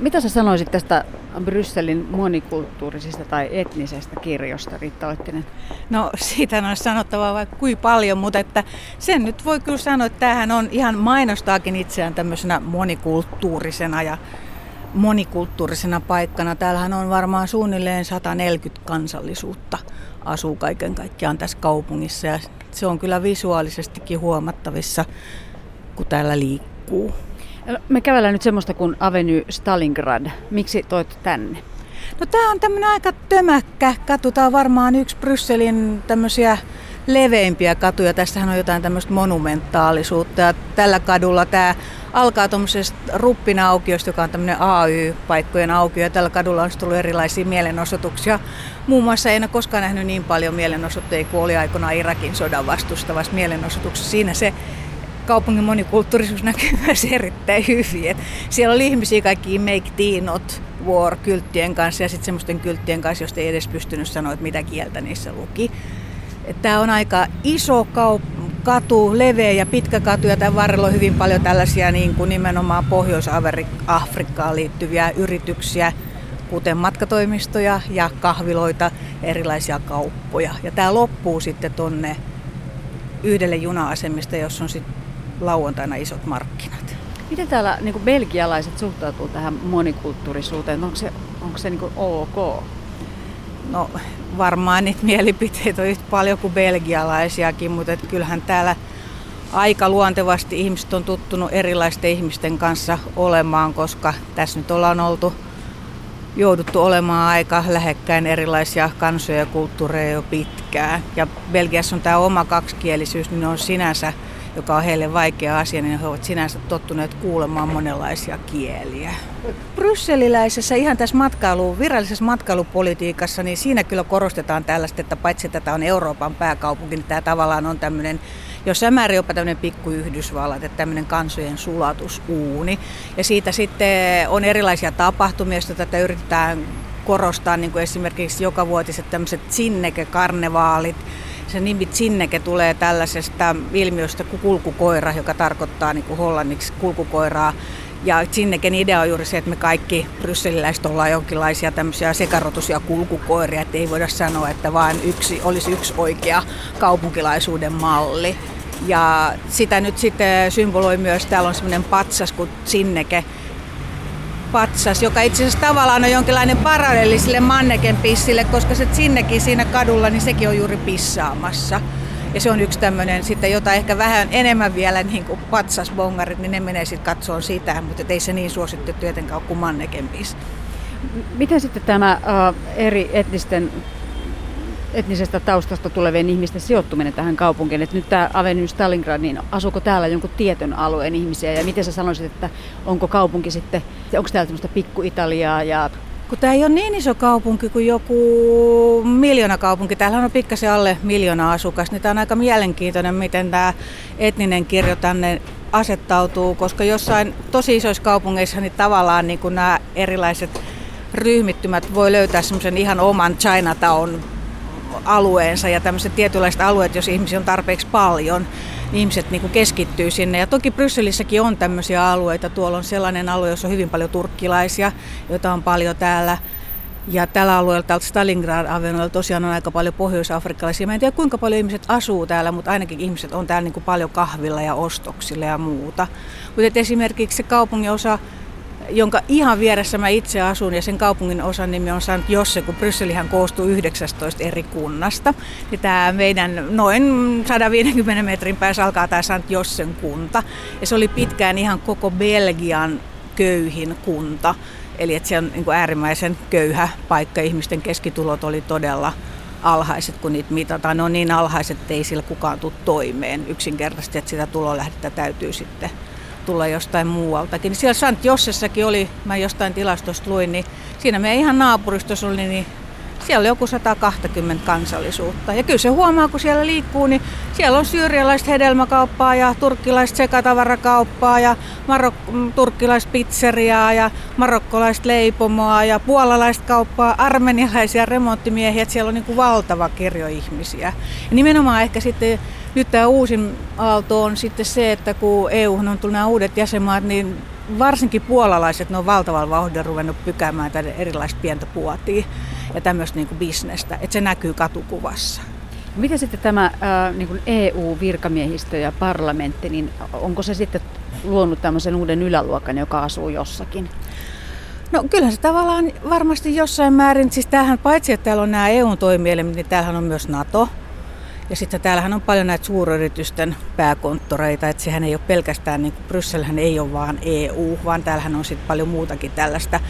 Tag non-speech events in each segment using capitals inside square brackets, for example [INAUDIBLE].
Mitä sä sanoisit tästä Brysselin monikulttuurisesta tai etnisestä kirjosta, Riitta Oittinen? No siitä on sanottavaa vaikka kuin paljon, mutta että sen nyt voi kyllä sanoa, että tämähän on ihan mainostaakin itseään tämmöisenä monikulttuurisena ja monikulttuurisena paikkana. Täällähän on varmaan suunnilleen 140 kansallisuutta asuu kaiken kaikkiaan tässä kaupungissa ja se on kyllä visuaalisestikin huomattavissa, kun täällä liikkuu. Me kävellään nyt semmoista kuin Avenue Stalingrad. Miksi toit tänne? No tämä on tämmöinen aika tömäkkä katu. Tämä on varmaan yksi Brysselin tämmöisiä leveimpiä katuja. Tässähän on jotain tämmöistä monumentaalisuutta. Ja tällä kadulla tämä alkaa tuommoisesta ruppinaukiosta, joka on tämmöinen AY-paikkojen aukio. Ja tällä kadulla on tullut erilaisia mielenosoituksia. Muun muassa en ole koskaan nähnyt niin paljon mielenosoitteita kuin oli aikoinaan Irakin sodan vastustavassa mielenosoituksessa. Siinä se kaupungin monikulttuurisuus näkyy [LAUGHS] myös erittäin hyvin. Et siellä oli ihmisiä kaikki Make Tea Not War-kylttien kanssa ja sitten semmoisten kylttien kanssa, joista ei edes pystynyt sanoa, että mitä kieltä niissä luki. Tämä on aika iso kaup- katu, leveä ja pitkä katu ja tämän varrella on hyvin paljon tällaisia niin kuin nimenomaan Pohjois-Afrikkaan liittyviä yrityksiä, kuten matkatoimistoja ja kahviloita, erilaisia kauppoja. Ja tämä loppuu sitten tonne yhdelle juna-asemista, jossa on sitten lauantaina isot markkinat. Miten täällä niin kuin belgialaiset suhtautuu tähän monikulttuurisuuteen? Onko se, onko se niin kuin ok? No varmaan niitä mielipiteitä on yhtä paljon kuin belgialaisiakin, mutta et kyllähän täällä aika luontevasti ihmiset on tuttunut erilaisten ihmisten kanssa olemaan, koska tässä nyt ollaan oltu jouduttu olemaan aika lähekkäin erilaisia kansoja ja kulttuureja jo pitkään. Ja Belgiassa on tämä oma kaksikielisyys, niin on sinänsä joka on heille vaikea asia, niin he ovat sinänsä tottuneet kuulemaan monenlaisia kieliä. Brysseliläisessä ihan tässä matkailu, virallisessa matkailupolitiikassa, niin siinä kyllä korostetaan tällaista, että paitsi että tämä on Euroopan pääkaupunki, niin tämä tavallaan on tämmöinen jos määrin jopa tämmöinen pikku Yhdysvallat, että tämmöinen kansojen sulatusuuni. Ja siitä sitten on erilaisia tapahtumia, joista tätä yritetään korostaa, niin kuin esimerkiksi joka vuotiset tämmöiset sinneke-karnevaalit, se nimi Zinneke tulee tällaisesta ilmiöstä kuin kulkukoira, joka tarkoittaa niin kuin hollanniksi kulkukoiraa. Ja Zinneken idea on juuri se, että me kaikki brysseliläiset ollaan jonkinlaisia tämmöisiä sekarotusia kulkukoiria, että ei voida sanoa, että vain yksi olisi yksi oikea kaupunkilaisuuden malli. Ja sitä nyt sitten symboloi myös, täällä on semmoinen patsas kuin Zinneke, patsas, joka itse asiassa tavallaan on jonkinlainen paralleeli sille manneken pissille, koska se sinnekin siinä kadulla, niin sekin on juuri pissaamassa. Ja se on yksi tämmöinen sitten, jota ehkä vähän enemmän vielä niin kuin patsasbongarit, niin ne menee sitten katsoon sitä, mutta ei se niin suosittu tietenkään kuin manneken piss. Miten sitten tämä uh, eri etnisten etnisestä taustasta tulevien ihmisten sijoittuminen tähän kaupunkiin. Että nyt tämä Avenue Stalingrad, niin asuuko täällä jonkun tietyn alueen ihmisiä ja miten sä sanoisit, että onko kaupunki sitten, onko täällä tämmöistä pikku-Italiaa ja kun tämä ei ole niin iso kaupunki kuin joku miljoona kaupunki, täällä on pikkasen alle miljoona asukasta, niin tämä on aika mielenkiintoinen, miten tämä etninen kirjo tänne asettautuu, koska jossain tosi isoissa kaupungeissa niin tavallaan niin kuin nämä erilaiset ryhmittymät voi löytää semmoisen ihan oman Chinatown alueensa ja tämmöiset tietynlaiset alueet, jos ihmisiä on tarpeeksi paljon, ihmiset niin kuin keskittyy sinne. Ja toki Brysselissäkin on tämmöisiä alueita. Tuolla on sellainen alue, jossa on hyvin paljon turkkilaisia, joita on paljon täällä. Ja tällä alueella, täältä Stalingrad alueella tosiaan on aika paljon pohjois-afrikkalaisia. Mä en tiedä kuinka paljon ihmiset asuu täällä, mutta ainakin ihmiset on täällä niin kuin paljon kahvilla ja ostoksilla ja muuta. Mutta esimerkiksi se kaupungin osa jonka ihan vieressä mä itse asun ja sen kaupungin osan nimi on Sant Josse, kun Brysselihän koostuu 19 eri kunnasta. Ja tämä meidän noin 150 metrin päässä alkaa tämä Sant Jossen kunta. Ja se oli pitkään ihan koko Belgian köyhin kunta. Eli että se on niin äärimmäisen köyhä paikka. Ihmisten keskitulot oli todella alhaiset, kun niitä mitataan. Ne on niin alhaiset, että ei sillä kukaan tule toimeen yksinkertaisesti, että sitä tulolähdettä täytyy sitten tulla jostain muualtakin. Siellä Sant Jossessakin oli, mä jostain tilastosta luin, niin siinä meidän ihan naapuristossa oli, niin siellä oli joku 120 kansallisuutta. Ja kyllä se huomaa, kun siellä liikkuu, niin siellä on syyrialaista hedelmäkauppaa ja turkkilaista sekatavarakauppaa ja marok- turkkilaista pizzeriaa ja marokkolaista leipomoa ja puolalaista kauppaa, armenialaisia remonttimiehiä. Että siellä on niin kuin valtava kirjo ihmisiä. Ja nimenomaan ehkä sitten nyt tämä uusin aalto on sitten se, että kun EU on tullut nämä uudet jäsenmaat, niin varsinkin puolalaiset, ne on valtavan vauhdilla ruvennut pykäämään tänne erilaista pientä puotia ja tämmöistä niin bisnestä, että se näkyy katukuvassa. Miten sitten tämä niin EU-virkamiehistö ja parlamentti, niin onko se sitten luonut tämmöisen uuden yläluokan, joka asuu jossakin? No kyllähän se tavallaan varmasti jossain määrin, siis tämähän paitsi että täällä on nämä EU-toimielimet, niin täällähän on myös NATO. Ja sitten täällähän on paljon näitä suuryritysten pääkonttoreita, että sehän ei ole pelkästään, niin kuin Brysselhän ei ole vaan EU, vaan täällähän on sitten paljon muutakin tällaista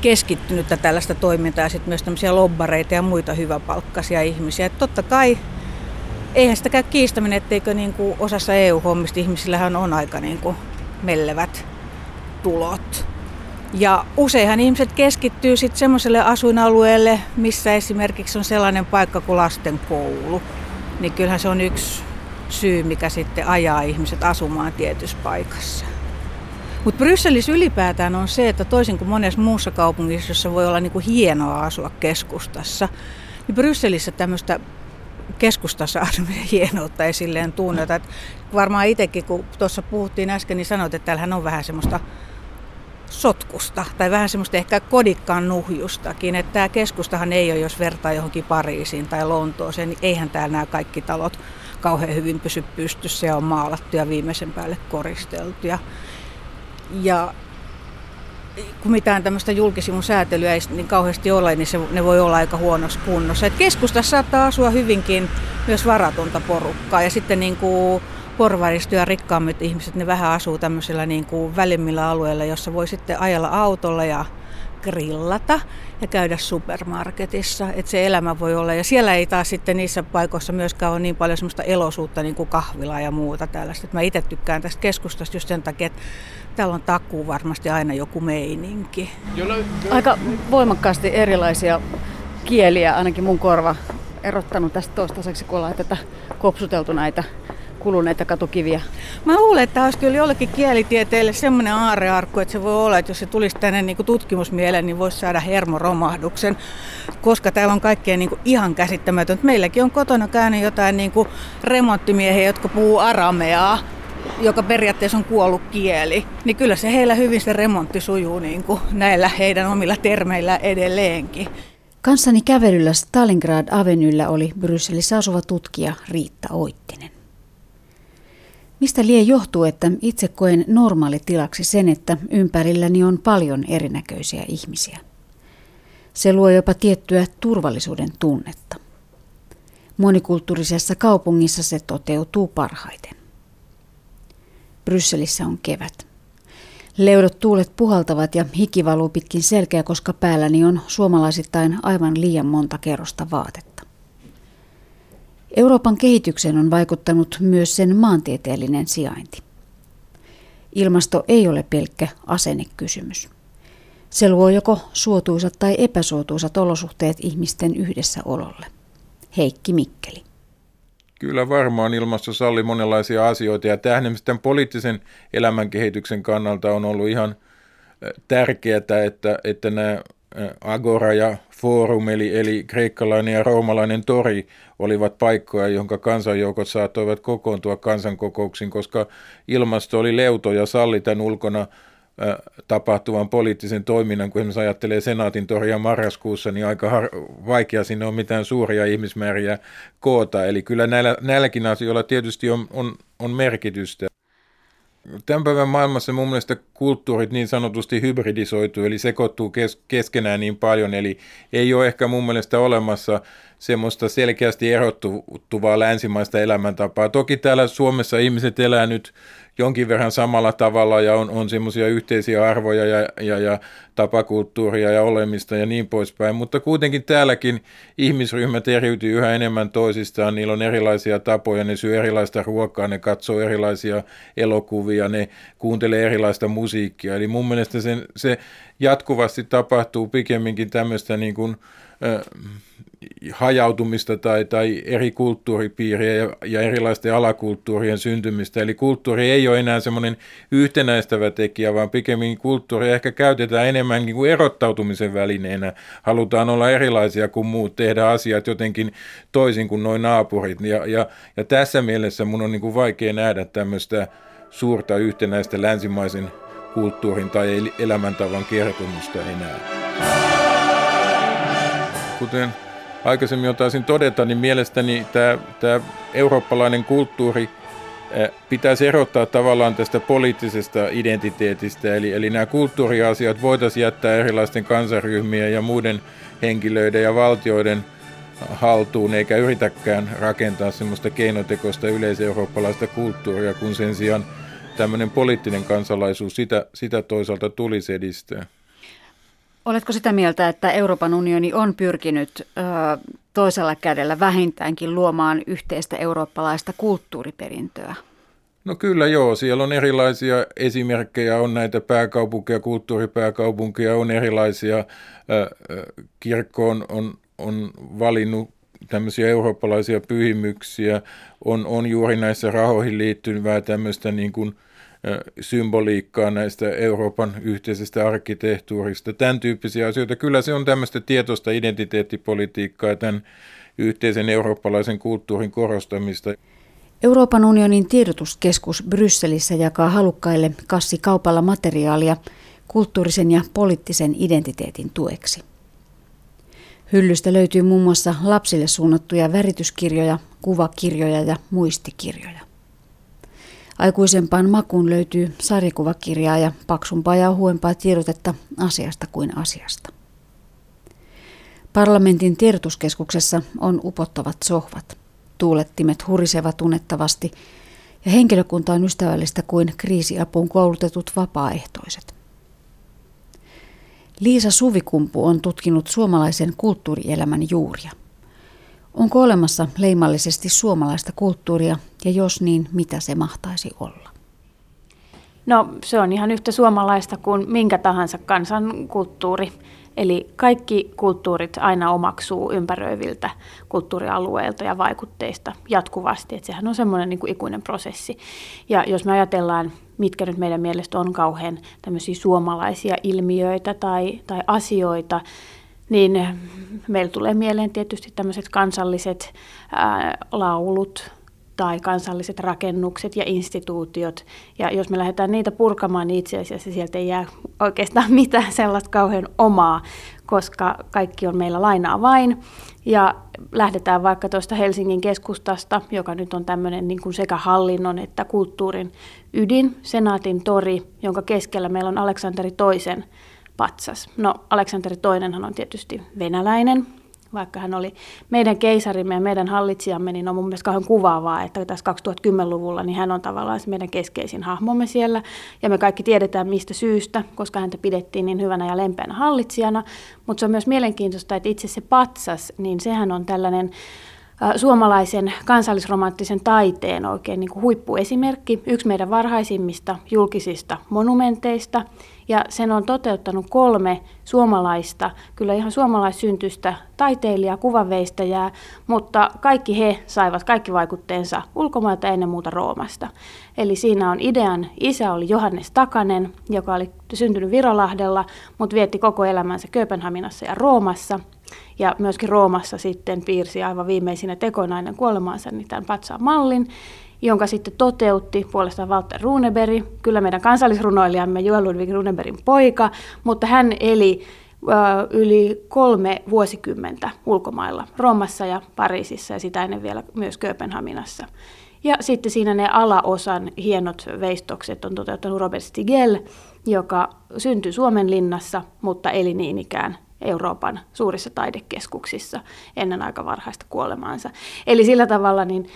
keskittynyttä tällaista toimintaa ja sitten myös tämmöisiä lobbareita ja muita hyväpalkkaisia ihmisiä. Että totta kai eihän sitä käy kiistäminen, etteikö niin kuin osassa EU-hommista ihmisillähän on aika niin kuin mellevät tulot. Ja useinhan ihmiset keskittyy sitten semmoiselle asuinalueelle, missä esimerkiksi on sellainen paikka kuin lasten koulu. Niin kyllähän se on yksi syy, mikä sitten ajaa ihmiset asumaan tietyssä paikassa. Mutta Brysselissä ylipäätään on se, että toisin kuin monessa muussa kaupungissa, jossa voi olla niinku hienoa asua keskustassa, niin Brysselissä tämmöistä keskustassa asumisen [LAUGHS] hienoutta ei silleen tunneta. Et varmaan itsekin, kun tuossa puhuttiin äsken, niin sanoit, että täällähän on vähän semmoista sotkusta tai vähän semmoista ehkä kodikkaan nuhjustakin. Että tämä keskustahan ei ole, jos vertaa johonkin Pariisiin tai Lontooseen, niin eihän täällä nämä kaikki talot kauhean hyvin pysy pystyssä ja on maalattu ja viimeisen päälle koristeltu. Ja, ja kun mitään tämmöistä julkisivun säätelyä ei niin kauheasti ole, niin se, ne voi olla aika huonossa kunnossa. Et keskustassa saattaa asua hyvinkin myös varatonta porukkaa ja sitten niin kuin porvaristo ja rikkaammat ihmiset, ne vähän asuu tämmöisillä niin kuin välimmillä alueilla, jossa voi sitten ajella autolla ja grillata ja käydä supermarketissa, että se elämä voi olla. Ja siellä ei taas sitten niissä paikoissa myöskään ole niin paljon semmoista elosuutta niin kuin kahvilaa ja muuta tällaista. Että mä itse tykkään tästä keskustasta just sen takia, että täällä on takuu varmasti aina joku meininki. Aika voimakkaasti erilaisia kieliä, ainakin mun korva erottanut tästä toistaiseksi, kun ollaan tätä kopsuteltu näitä kuluneita katukiviä. Mä luulen, että tämä olisi kyllä jollekin kielitieteelle semmoinen aarearkku, että se voi olla, että jos se tulisi tänne niin kuin tutkimusmieleen, niin voisi saada hermoromahduksen, koska täällä on kaikkea niin kuin ihan käsittämätöntä. Meilläkin on kotona käynyt jotain niin kuin remonttimiehiä, jotka puhuu arameaa, joka periaatteessa on kuollut kieli, niin kyllä se heillä hyvin se remontti sujuu niin kuin näillä heidän omilla termeillä edelleenkin. Kanssani kävelyllä Stalingrad Avenyllä oli Brysselissä asuva tutkija Riitta Oittinen. Mistä lie johtuu, että itse koen normaalitilaksi sen, että ympärilläni on paljon erinäköisiä ihmisiä. Se luo jopa tiettyä turvallisuuden tunnetta. Monikulttuurisessa kaupungissa se toteutuu parhaiten. Brysselissä on kevät. Leudot tuulet puhaltavat ja hiki valuu pitkin selkeä, koska päälläni on suomalaisittain aivan liian monta kerrosta vaatetta. Euroopan kehityksen on vaikuttanut myös sen maantieteellinen sijainti. Ilmasto ei ole pelkkä asennekysymys. Se luo joko suotuisat tai epäsuotuisat olosuhteet ihmisten yhdessäololle. Heikki Mikkeli. Kyllä varmaan ilmasto salli monenlaisia asioita ja tähän poliittisen elämän kehityksen kannalta on ollut ihan tärkeää, että, että nämä Agora ja Forum, eli, eli kreikkalainen ja roomalainen tori, olivat paikkoja, jonka kansanjoukot saattoivat kokoontua kansankokouksiin, koska ilmasto oli leuto ja salli tämän ulkona tapahtuvan poliittisen toiminnan, kun esimerkiksi ajattelee Senaatin toria marraskuussa, niin aika har- vaikea sinne on mitään suuria ihmismääriä koota. Eli kyllä näillä, näilläkin asioilla tietysti on, on, on merkitystä. Tämän päivän maailmassa mun mielestä kulttuurit niin sanotusti hybridisoituu, eli sekoittuu kes- keskenään niin paljon, eli ei ole ehkä mun mielestä olemassa semmoista selkeästi erottuvaa länsimaista elämäntapaa. Toki täällä Suomessa ihmiset elää nyt jonkin verran samalla tavalla ja on, on semmoisia yhteisiä arvoja ja, ja, ja tapakulttuuria ja olemista ja niin poispäin, mutta kuitenkin täälläkin ihmisryhmät eriytyy yhä enemmän toisistaan, niillä on erilaisia tapoja, ne syö erilaista ruokaa, ne katsoo erilaisia elokuvia, ne kuuntelee erilaista musiikkia, eli mun mielestä se, se jatkuvasti tapahtuu pikemminkin tämmöistä niin kuin, hajautumista tai, tai eri kulttuuripiiriä ja, ja erilaisten alakulttuurien syntymistä. Eli kulttuuri ei ole enää semmoinen yhtenäistävä tekijä, vaan pikemminkin kulttuuri ehkä käytetään enemmänkin kuin erottautumisen välineenä. Halutaan olla erilaisia kuin muut, tehdä asiat jotenkin toisin kuin noin naapurit. Ja, ja, ja tässä mielessä mun on niin kuin vaikea nähdä tämmöistä suurta yhtenäistä länsimaisen kulttuurin tai elämäntavan kertomusta enää. Kuten aikaisemmin jo taisin todeta, niin mielestäni tämä, tämä eurooppalainen kulttuuri pitäisi erottaa tavallaan tästä poliittisesta identiteetistä, eli, eli nämä kulttuuriasiat voitaisiin jättää erilaisten kansaryhmien ja muiden henkilöiden ja valtioiden haltuun, eikä yritäkään rakentaa semmoista keinotekoista yleiseurooppalaista kulttuuria, kun sen sijaan tämmöinen poliittinen kansalaisuus, sitä, sitä toisaalta tulisi edistää. Oletko sitä mieltä, että Euroopan unioni on pyrkinyt ö, toisella kädellä vähintäänkin luomaan yhteistä eurooppalaista kulttuuriperintöä? No kyllä joo, siellä on erilaisia esimerkkejä, on näitä pääkaupunkeja, kulttuuripääkaupunkeja, on erilaisia, kirkko on, on, on valinnut tämmöisiä eurooppalaisia pyhimyksiä, on, on juuri näissä rahoihin liittyvää tämmöistä niin kuin symboliikkaa näistä Euroopan yhteisestä arkkitehtuurista, tämän tyyppisiä asioita. Kyllä se on tämmöistä tietoista identiteettipolitiikkaa tämän yhteisen eurooppalaisen kulttuurin korostamista. Euroopan unionin tiedotuskeskus Brysselissä jakaa halukkaille kassi kaupalla materiaalia kulttuurisen ja poliittisen identiteetin tueksi. Hyllystä löytyy muun muassa lapsille suunnattuja värityskirjoja, kuvakirjoja ja muistikirjoja. Aikuisempaan makuun löytyy sarjakuvakirjaa ja paksumpaa ja ohuempaa tiedotetta asiasta kuin asiasta. Parlamentin tiedotuskeskuksessa on upottavat sohvat. Tuulettimet hurisevat unettavasti ja henkilökunta on ystävällistä kuin kriisiapuun koulutetut vapaaehtoiset. Liisa Suvikumpu on tutkinut suomalaisen kulttuurielämän juuria. Onko olemassa leimallisesti suomalaista kulttuuria ja jos niin, mitä se mahtaisi olla? No se on ihan yhtä suomalaista kuin minkä tahansa kansan kulttuuri. Eli kaikki kulttuurit aina omaksuu ympäröiviltä kulttuurialueilta ja vaikutteista jatkuvasti. Että sehän on semmoinen niin kuin ikuinen prosessi. Ja jos me ajatellaan, mitkä nyt meidän mielestä on kauhean tämmöisiä suomalaisia ilmiöitä tai, tai asioita, niin meillä tulee mieleen tietysti tämmöiset kansalliset ää, laulut, tai kansalliset rakennukset ja instituutiot. Ja jos me lähdetään niitä purkamaan, niin itse asiassa sieltä ei jää oikeastaan [LAUGHS] mitään sellaista kauhean omaa, koska kaikki on meillä lainaa vain. Ja lähdetään vaikka tuosta Helsingin keskustasta, joka nyt on tämmöinen niin kuin sekä hallinnon että kulttuurin ydin, Senaatin tori, jonka keskellä meillä on Aleksanteri toisen patsas. No, Aleksanteri toinenhan on tietysti venäläinen, vaikka hän oli meidän keisarimme ja meidän hallitsijamme, niin on mun mielestä kauhean kuvaavaa, että tässä 2010-luvulla niin hän on tavallaan se meidän keskeisin hahmomme siellä. Ja me kaikki tiedetään mistä syystä, koska häntä pidettiin niin hyvänä ja lempeänä hallitsijana. Mutta se on myös mielenkiintoista, että itse se patsas, niin sehän on tällainen suomalaisen kansallisromanttisen taiteen oikein niin kuin huippuesimerkki, yksi meidän varhaisimmista julkisista monumenteista. Ja sen on toteuttanut kolme suomalaista, kyllä ihan suomalaissyntystä taiteilijaa, kuvanveistäjää, mutta kaikki he saivat kaikki vaikutteensa ulkomailta ennen muuta Roomasta. Eli siinä on idean isä oli Johannes Takanen, joka oli syntynyt Virolahdella, mutta vietti koko elämänsä Kööpenhaminassa ja Roomassa – ja myöskin Roomassa sitten piirsi aivan viimeisinä tekoina kuolemaansa niin tämän patsaan mallin, jonka sitten toteutti puolestaan Walter Runeberg, kyllä meidän kansallisrunoilijamme Joel Ludwig Runebergin poika, mutta hän eli yli kolme vuosikymmentä ulkomailla, Roomassa ja Pariisissa ja sitä ennen vielä myös Kööpenhaminassa. Ja sitten siinä ne alaosan hienot veistokset on toteuttanut Robert Stigel, joka syntyi Suomen linnassa, mutta eli niin ikään Euroopan suurissa taidekeskuksissa ennen aika varhaista kuolemaansa. Eli sillä tavalla, niin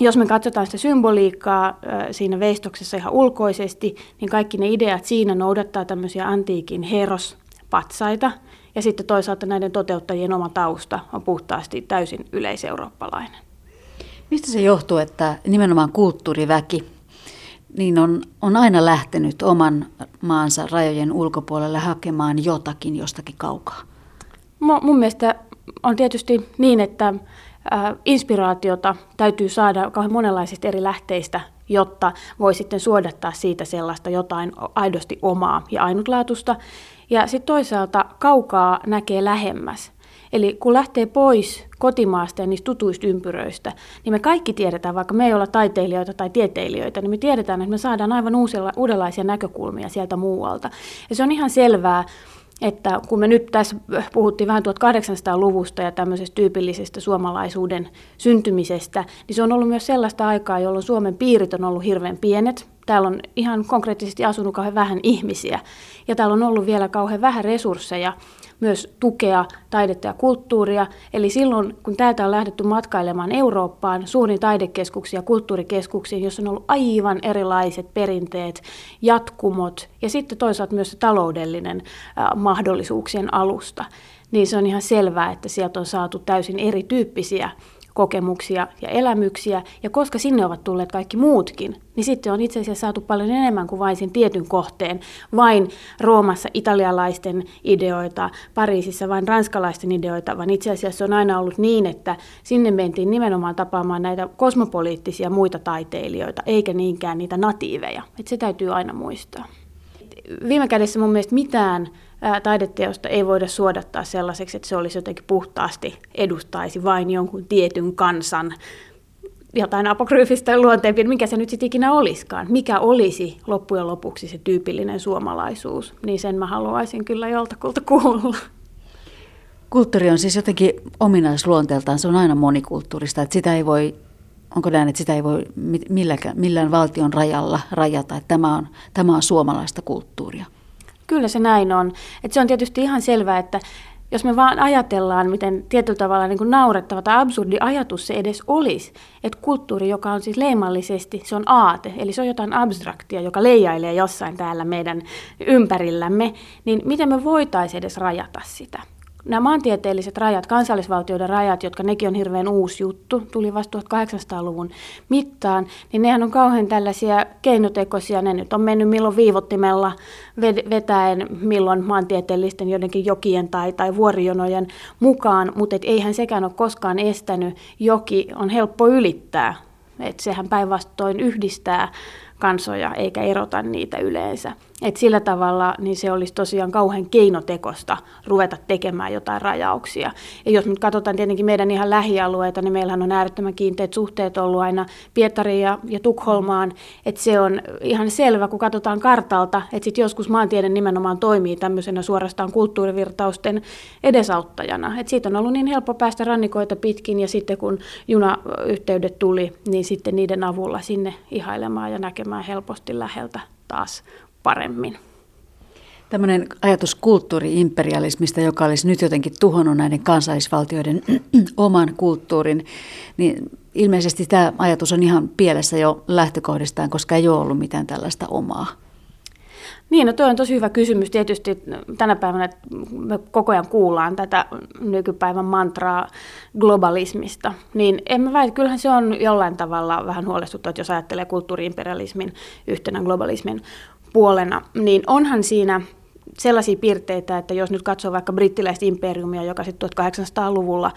jos me katsotaan sitä symboliikkaa siinä veistoksessa ihan ulkoisesti, niin kaikki ne ideat siinä noudattaa tämmöisiä antiikin herospatsaita, ja sitten toisaalta näiden toteuttajien oma tausta on puhtaasti täysin yleiseurooppalainen. Mistä se johtuu, että nimenomaan kulttuuriväki niin on, on aina lähtenyt oman maansa rajojen ulkopuolelle hakemaan jotakin jostakin kaukaa? Mun mielestä on tietysti niin, että inspiraatiota täytyy saada kauhean monenlaisista eri lähteistä, jotta voi sitten suodattaa siitä sellaista jotain aidosti omaa ja ainutlaatusta. Ja sitten toisaalta kaukaa näkee lähemmäs. Eli kun lähtee pois kotimaasta ja niistä tutuista ympyröistä, niin me kaikki tiedetään, vaikka me ei olla taiteilijoita tai tieteilijöitä, niin me tiedetään, että me saadaan aivan uusilla, uudenlaisia näkökulmia sieltä muualta. Ja se on ihan selvää, että kun me nyt tässä puhuttiin vähän 1800-luvusta ja tämmöisestä tyypillisestä suomalaisuuden syntymisestä, niin se on ollut myös sellaista aikaa, jolloin Suomen piirit on ollut hirveän pienet. Täällä on ihan konkreettisesti asunut kauhean vähän ihmisiä ja täällä on ollut vielä kauhean vähän resursseja myös tukea taidetta ja kulttuuria. Eli silloin, kun täältä on lähdetty matkailemaan Eurooppaan, suuriin taidekeskuksiin ja kulttuurikeskuksiin, jossa on ollut aivan erilaiset perinteet, jatkumot ja sitten toisaalta myös se taloudellinen äh, mahdollisuuksien alusta, niin se on ihan selvää, että sieltä on saatu täysin erityyppisiä kokemuksia ja elämyksiä, ja koska sinne ovat tulleet kaikki muutkin, niin sitten on itse asiassa saatu paljon enemmän kuin vain sen tietyn kohteen, vain Roomassa italialaisten ideoita, Pariisissa vain ranskalaisten ideoita, vaan itse asiassa on aina ollut niin, että sinne mentiin nimenomaan tapaamaan näitä kosmopoliittisia muita taiteilijoita, eikä niinkään niitä natiiveja. Et se täytyy aina muistaa. Viime kädessä mun mielestä mitään taideteosta ei voida suodattaa sellaiseksi, että se olisi jotenkin puhtaasti edustaisi vain jonkun tietyn kansan jotain apokryyfistä luonteen, mikä se nyt sitten ikinä olisikaan. Mikä olisi loppujen lopuksi se tyypillinen suomalaisuus, niin sen mä haluaisin kyllä joltakulta kuulla. Kulttuuri on siis jotenkin ominaisluonteeltaan, se on aina monikulttuurista, että sitä ei voi, onko näin, että sitä ei voi milläkään, millään valtion rajalla rajata, että tämä on, tämä on suomalaista kulttuuria. Kyllä se näin on. Et se on tietysti ihan selvää, että jos me vaan ajatellaan, miten tietyllä tavalla niin kuin naurettava tai absurdi ajatus se edes olisi, että kulttuuri, joka on siis leimallisesti, se on aate, eli se on jotain abstraktia, joka leijailee jossain täällä meidän ympärillämme, niin miten me voitaisiin edes rajata sitä? Nämä maantieteelliset rajat, kansallisvaltioiden rajat, jotka nekin on hirveän uusi juttu, tuli vasta 1800-luvun mittaan, niin nehän on kauhean tällaisia keinotekoisia. Ne nyt on mennyt milloin viivottimella vetäen, milloin maantieteellisten jotenkin jokien tai, tai vuorijonojen mukaan, mutta et eihän sekään ole koskaan estänyt. Joki on helppo ylittää, että sehän päinvastoin yhdistää kansoja eikä erota niitä yleensä. Et sillä tavalla niin se olisi tosiaan kauhean keinotekosta ruveta tekemään jotain rajauksia. Ja jos nyt katsotaan tietenkin meidän ihan lähialueita, niin meillähän on äärettömän kiinteät suhteet ollut aina Pietariin ja, ja Tukholmaan. Että se on ihan selvä, kun katsotaan kartalta, että sitten joskus maantiede nimenomaan toimii tämmöisenä suorastaan kulttuurivirtausten edesauttajana. Että siitä on ollut niin helppo päästä rannikoita pitkin ja sitten kun junayhteydet tuli, niin sitten niiden avulla sinne ihailemaan ja näkemään helposti läheltä taas paremmin. Tämmöinen ajatus kulttuuriimperialismista, joka olisi nyt jotenkin tuhonnut näiden kansallisvaltioiden [CLEARS THROAT] oman kulttuurin, niin ilmeisesti tämä ajatus on ihan pielessä jo lähtökohdistaan, koska ei ole ollut mitään tällaista omaa. Niin, no tuo on tosi hyvä kysymys. Tietysti tänä päivänä me koko ajan kuullaan tätä nykypäivän mantraa globalismista. Niin en mä väitä, kyllähän se on jollain tavalla vähän huolestuttava, jos ajattelee kulttuuriimperialismin yhtenä globalismin puolena, niin onhan siinä sellaisia piirteitä, että jos nyt katsoo vaikka brittiläistä imperiumia, joka sitten 1800-luvulla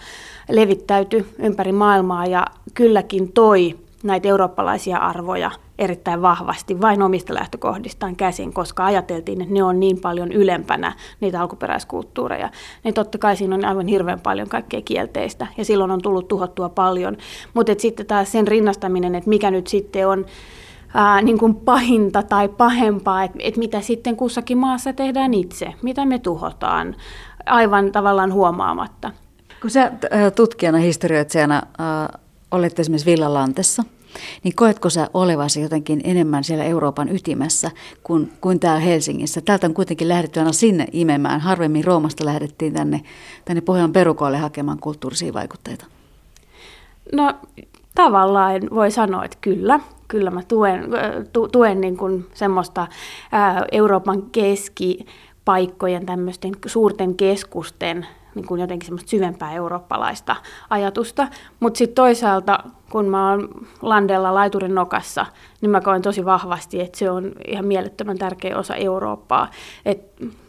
levittäytyi ympäri maailmaa ja kylläkin toi näitä eurooppalaisia arvoja erittäin vahvasti vain omista lähtökohdistaan käsin, koska ajateltiin, että ne on niin paljon ylempänä niitä alkuperäiskulttuureja. Niin totta kai siinä on aivan hirveän paljon kaikkea kielteistä ja silloin on tullut tuhottua paljon. Mutta sitten taas sen rinnastaminen, että mikä nyt sitten on ää, niin kuin pahinta tai pahempaa, että et mitä sitten kussakin maassa tehdään itse, mitä me tuhotaan aivan tavallaan huomaamatta. Kun sä tutkijana, historioitsijana äh, olet esimerkiksi Villalantessa, niin koetko sä olevasi jotenkin enemmän siellä Euroopan ytimessä kuin, kuin täällä Helsingissä? Täältä on kuitenkin lähdetty aina sinne imemään. Harvemmin Roomasta lähdettiin tänne, tänne Pohjan perukoille hakemaan kulttuurisia vaikutteita. No tavallaan voi sanoa, että kyllä kyllä mä tuen, tu, tuen niin kuin semmoista ää, Euroopan keskipaikkojen tämmöisten suurten keskusten niin kuin jotenkin semmoista syvempää eurooppalaista ajatusta. Mutta sitten toisaalta, kun mä oon landella laiturin nokassa, niin mä koen tosi vahvasti, että se on ihan mielettömän tärkeä osa Eurooppaa. Et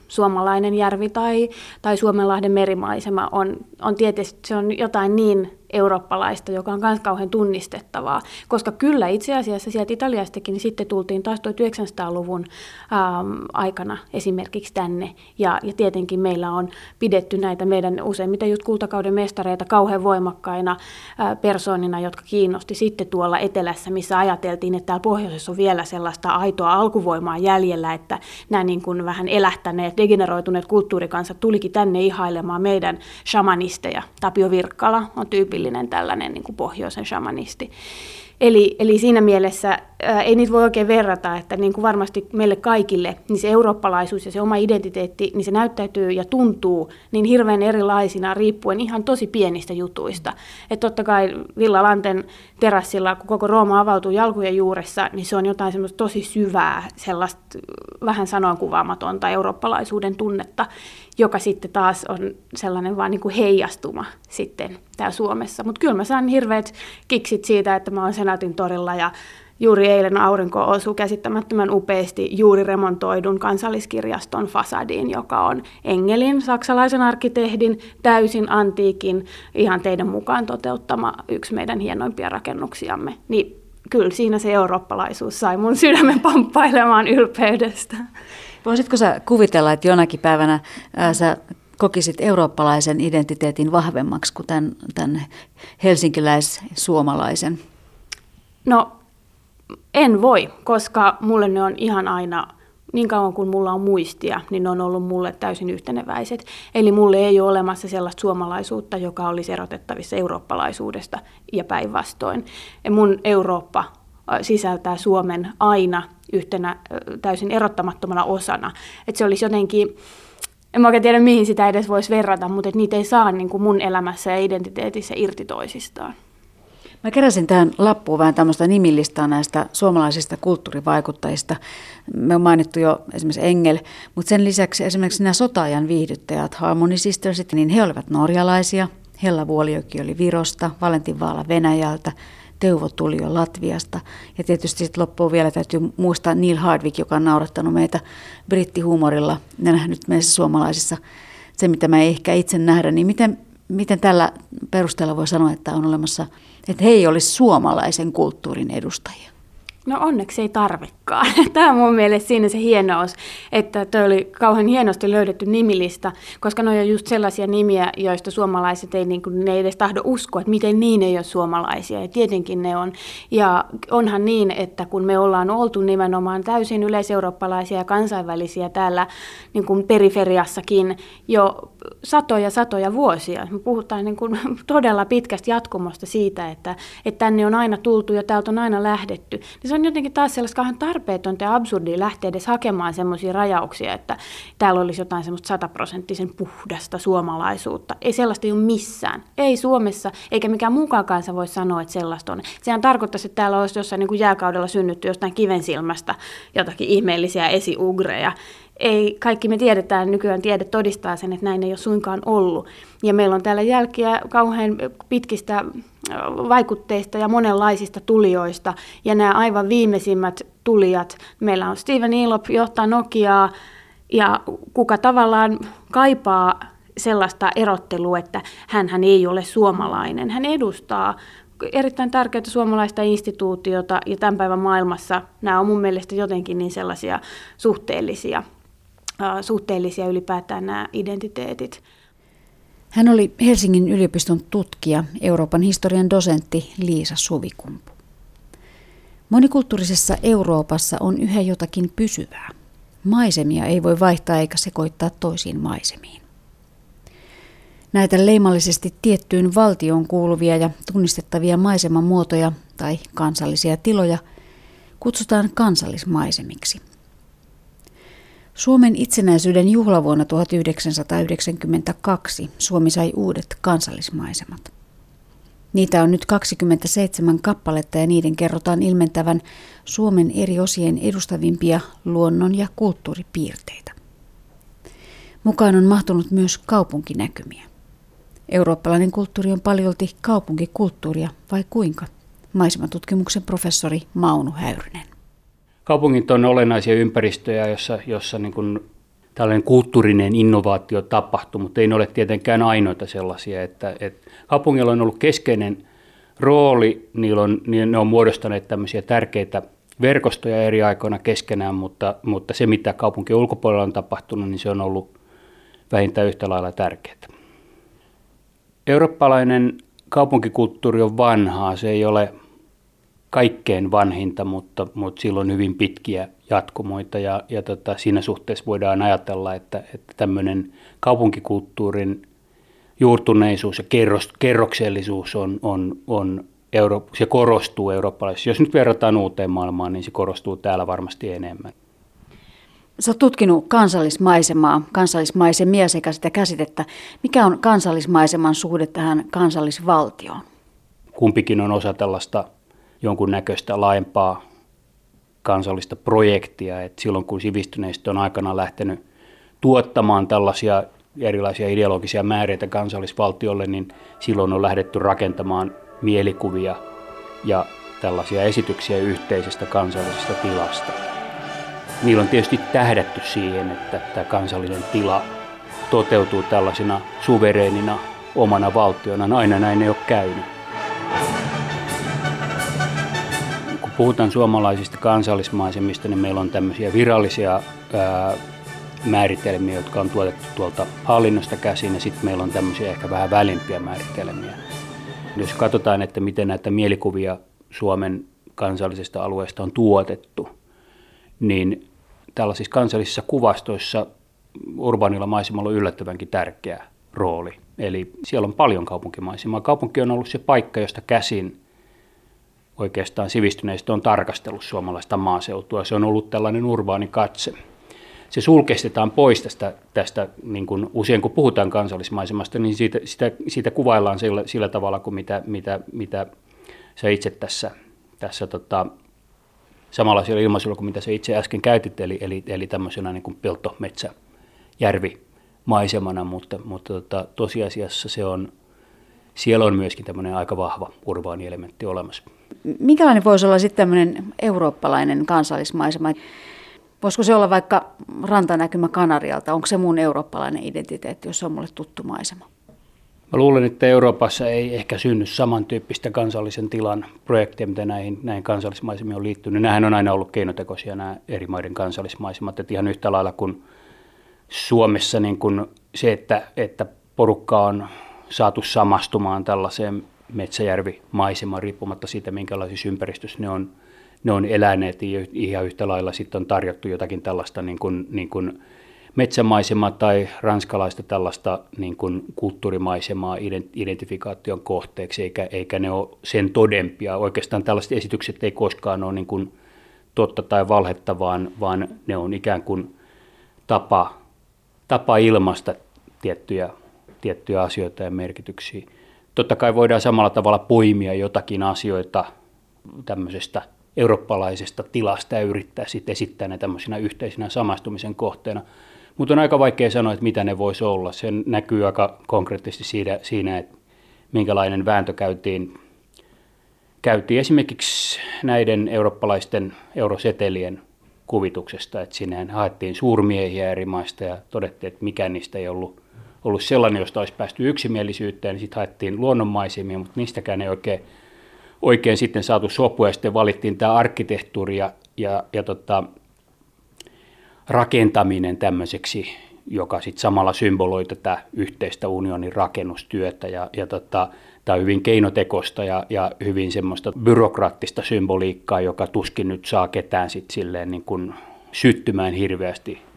suomalainen järvi tai, tai Suomenlahden merimaisema on, on tietysti se on jotain niin eurooppalaista, joka on myös kauhean tunnistettavaa. Koska kyllä itse asiassa sieltä Italiastakin niin sitten tultiin taas 1900-luvun ähm, aikana esimerkiksi tänne. Ja, ja tietenkin meillä on pidetty näitä meidän useimmiten just kultakauden mestareita kauhean voimakkaina äh, persoonina, jotka kiinnosti sitten tuolla etelässä, missä ajateltiin, että täällä pohjoisessa on vielä sellaista aitoa alkuvoimaa jäljellä, että nämä niin kuin vähän elähtäneet, degeneroituneet kulttuurikansat tulikin tänne ihailemaan meidän shamanisteja. Tapio Virkkala on tyypillinen tällainen niin kuin pohjoisen shamanisti. Eli, eli siinä mielessä ää, ei niitä voi oikein verrata, että niin kuin varmasti meille kaikille niin se eurooppalaisuus ja se oma identiteetti, niin se näyttäytyy ja tuntuu niin hirveän erilaisina riippuen ihan tosi pienistä jutuista. Että totta kai Villa Lanten terassilla, kun koko Rooma avautuu jalkujen juuressa, niin se on jotain semmoista tosi syvää, sellaista vähän sanoin kuvaamatonta eurooppalaisuuden tunnetta, joka sitten taas on sellainen vaan niin kuin heijastuma sitten täällä Suomessa. Mutta kyllä mä saan hirveät kiksit siitä, että mä oon Senaatin torilla ja juuri eilen aurinko osui käsittämättömän upeasti juuri remontoidun kansalliskirjaston fasadiin, joka on Engelin, saksalaisen arkkitehdin, täysin antiikin, ihan teidän mukaan toteuttama yksi meidän hienoimpia rakennuksiamme. Niin kyllä siinä se eurooppalaisuus sai mun sydämen pamppailemaan ylpeydestä. Voisitko sä kuvitella, että jonakin päivänä ää, sä kokisit eurooppalaisen identiteetin vahvemmaksi kuin tämän, tämän helsinkiläis-suomalaisen? No, en voi, koska mulle ne on ihan aina, niin kauan kuin mulla on muistia, niin ne on ollut mulle täysin yhteneväiset. Eli mulle ei ole olemassa sellaista suomalaisuutta, joka olisi erotettavissa eurooppalaisuudesta ja päinvastoin. Ja mun Eurooppa sisältää Suomen aina yhtenä täysin erottamattomana osana. Että se olisi jotenkin, en oikein tiedä mihin sitä edes voisi verrata, mutta niitä ei saa niin kuin mun elämässä ja identiteetissä irti toisistaan. Mä keräsin tähän lappuun vähän tämmöistä nimilistaa näistä suomalaisista kulttuurivaikuttajista. Me on mainittu jo esimerkiksi Engel, mutta sen lisäksi esimerkiksi nämä sotaajan viihdyttäjät, Harmony Sistersit, niin he olivat norjalaisia. Hella Vuolijoki oli Virosta, Valentin Vaala Venäjältä, Teuvo tuli jo Latviasta. Ja tietysti sitten loppuun vielä täytyy muistaa Neil Hardwick, joka on naurattanut meitä brittihuumorilla ja nähnyt meissä suomalaisissa se, mitä mä ehkä itse nähdä. Niin miten, miten tällä perusteella voi sanoa, että on olemassa, että he ei olisi suomalaisen kulttuurin edustajia? No onneksi ei tarvikaan. [LAUGHS] Tämä on mun mielestä siinä se hienous, että tuo oli kauhean hienosti löydetty nimilista, koska ne on just sellaisia nimiä, joista suomalaiset ei, niin kuin, ne ei edes tahdo uskoa, että miten niin ei ole suomalaisia. Ja tietenkin ne on. Ja onhan niin, että kun me ollaan oltu nimenomaan täysin yleiseurooppalaisia ja kansainvälisiä täällä niin kuin periferiassakin jo satoja satoja vuosia. Me puhutaan niin kuin [LAUGHS] todella pitkästä jatkumosta siitä, että, että tänne on aina tultu ja täältä on aina lähdetty. Niin se on jotenkin taas sellaista kauhean tarpeetonta ja absurdia lähteä edes hakemaan semmoisia rajauksia, että täällä olisi jotain semmoista sataprosenttisen puhdasta suomalaisuutta. Ei sellaista ole missään. Ei Suomessa, eikä mikään muukaan kansa voi sanoa, että sellaista on. Sehän tarkoittaisi, että täällä olisi jossain niin kuin jääkaudella synnytty jostain kivensilmästä jotakin ihmeellisiä esiugreja ei, kaikki me tiedetään, nykyään tiede todistaa sen, että näin ei ole suinkaan ollut. Ja meillä on täällä jälkiä kauhean pitkistä vaikutteista ja monenlaisista tulijoista. Ja nämä aivan viimeisimmät tulijat, meillä on Steven Elop johtaa Nokiaa, ja kuka tavallaan kaipaa sellaista erottelua, että hän ei ole suomalainen. Hän edustaa erittäin tärkeää suomalaista instituutiota ja tämän päivän maailmassa nämä on mun mielestä jotenkin niin sellaisia suhteellisia suhteellisia ylipäätään nämä identiteetit. Hän oli Helsingin yliopiston tutkija, Euroopan historian dosentti Liisa Suvikumpu. Monikulttuurisessa Euroopassa on yhä jotakin pysyvää. Maisemia ei voi vaihtaa eikä sekoittaa toisiin maisemiin. Näitä leimallisesti tiettyyn valtioon kuuluvia ja tunnistettavia maisemamuotoja tai kansallisia tiloja kutsutaan kansallismaisemiksi. Suomen itsenäisyyden juhlavuonna 1992 Suomi sai uudet kansallismaisemat. Niitä on nyt 27 kappaletta ja niiden kerrotaan ilmentävän Suomen eri osien edustavimpia luonnon- ja kulttuuripiirteitä. Mukaan on mahtunut myös kaupunkinäkymiä. Eurooppalainen kulttuuri on paljolti kaupunkikulttuuria vai kuinka? Maisematutkimuksen professori Maunu Häyrynen kaupungit on olennaisia ympäristöjä, jossa, jossa niin kuin tällainen kulttuurinen innovaatio tapahtuu, mutta ei ne ole tietenkään ainoita sellaisia. Että, että kaupungilla on ollut keskeinen rooli, niillä on, ne on muodostaneet tämmöisiä tärkeitä verkostoja eri aikoina keskenään, mutta, mutta se mitä kaupunkien ulkopuolella on tapahtunut, niin se on ollut vähintään yhtä lailla tärkeää. Eurooppalainen kaupunkikulttuuri on vanhaa, se ei ole kaikkein vanhinta, mutta, mutta sillä on hyvin pitkiä jatkumoita ja, ja tota, siinä suhteessa voidaan ajatella, että, että tämmöinen kaupunkikulttuurin juurtuneisuus ja kerros, kerroksellisuus on, on, on Euro, se korostuu eurooppalaisessa. Jos nyt verrataan uuteen maailmaan, niin se korostuu täällä varmasti enemmän. Sä oot tutkinut kansallismaisemaa, kansallismaisemia sekä sitä käsitettä. Mikä on kansallismaiseman suhde tähän kansallisvaltioon? Kumpikin on osa tällaista jonkunnäköistä laajempaa kansallista projektia. Et silloin kun sivistyneistö on aikana lähtenyt tuottamaan tällaisia erilaisia ideologisia määreitä kansallisvaltiolle, niin silloin on lähdetty rakentamaan mielikuvia ja tällaisia esityksiä yhteisestä kansallisesta tilasta. Niillä on tietysti tähdätty siihen, että tämä kansallinen tila toteutuu tällaisena suvereenina omana valtiona. Aina näin ei ole käynyt. Puhutaan suomalaisista kansallismaisemista, niin meillä on tämmöisiä virallisia ää, määritelmiä, jotka on tuotettu tuolta hallinnosta käsin, ja sitten meillä on tämmöisiä ehkä vähän välimpiä määritelmiä. Jos katsotaan, että miten näitä mielikuvia Suomen kansallisesta alueesta on tuotettu, niin tällaisissa kansallisissa kuvastoissa urbaanilla maisemalla on yllättävänkin tärkeä rooli. Eli siellä on paljon kaupunkimaisemaa. Kaupunki on ollut se paikka, josta käsin oikeastaan sivistyneistä on tarkastellut suomalaista maaseutua. Se on ollut tällainen urbaani katse se sulkeistetaan pois tästä, tästä niin kuin usein kun puhutaan kansallismaisemasta, niin siitä, sitä, siitä kuvaillaan sillä, sillä tavalla kuin mitä, mitä, mitä sä itse tässä, tässä tota, samanlaisella ilmaisuilla kuin mitä sä itse äsken käytit, eli, eli, eli tämmöisenä niin kuin metsä, järvi maisemana, mutta, mutta tota, tosiasiassa se on, siellä on myöskin tämmöinen aika vahva urbaani elementti olemassa. Minkälainen voisi olla sitten tämmöinen eurooppalainen kansallismaisema? Voisiko se olla vaikka rantanäkymä Kanarialta? Onko se mun eurooppalainen identiteetti, jos se on mulle tuttu maisema? Mä luulen, että Euroopassa ei ehkä synny samantyyppistä kansallisen tilan projekteja, mitä näihin, näihin kansallismaisemiin on liittynyt. Nämähän on aina ollut keinotekoisia nämä eri maiden kansallismaisemat. Että ihan yhtä lailla kuin Suomessa niin kuin se, että, että porukka on saatu samastumaan tällaiseen metsäjärvimaisemaan riippumatta siitä, minkälaisissa ympäristössä ne on – ne on eläneet ihan yhtä lailla sitten on tarjottu jotakin tällaista niin kuin, niin kuin metsämaisemaa tai ranskalaista tällaista niin kuin kulttuurimaisemaa identifikaation kohteeksi, eikä, eikä ne ole sen todempia. Oikeastaan tällaiset esitykset ei koskaan ole niin kuin totta tai valhetta, vaan, vaan ne on ikään kuin tapa, tapa ilmaista tiettyjä, tiettyjä asioita ja merkityksiä. Totta kai voidaan samalla tavalla poimia jotakin asioita tämmöisestä – eurooppalaisesta tilasta ja yrittää sitten esittää ne tämmöisenä yhteisenä samastumisen kohteena. Mutta on aika vaikea sanoa, että mitä ne voisi olla. Se näkyy aika konkreettisesti siinä, siinä että minkälainen vääntö käytiin, käytiin esimerkiksi näiden eurooppalaisten eurosetelien kuvituksesta, että sinne haettiin suurmiehiä eri maista ja todettiin, että mikä niistä ei ollut, ollut sellainen, josta olisi päästy yksimielisyyteen, niin sitten haettiin luonnonmaisemia, mutta niistäkään ei oikein oikein sitten saatu sopua. Ja sitten valittiin tämä arkkitehtuuri ja, ja, ja tota, rakentaminen tämmöiseksi, joka sitten samalla symboloi tätä yhteistä unionin rakennustyötä. Ja, ja tota, tämä on hyvin keinotekosta ja, ja hyvin semmoista byrokraattista symboliikkaa, joka tuskin nyt saa ketään sitten silleen niin kuin syttymään hirveästi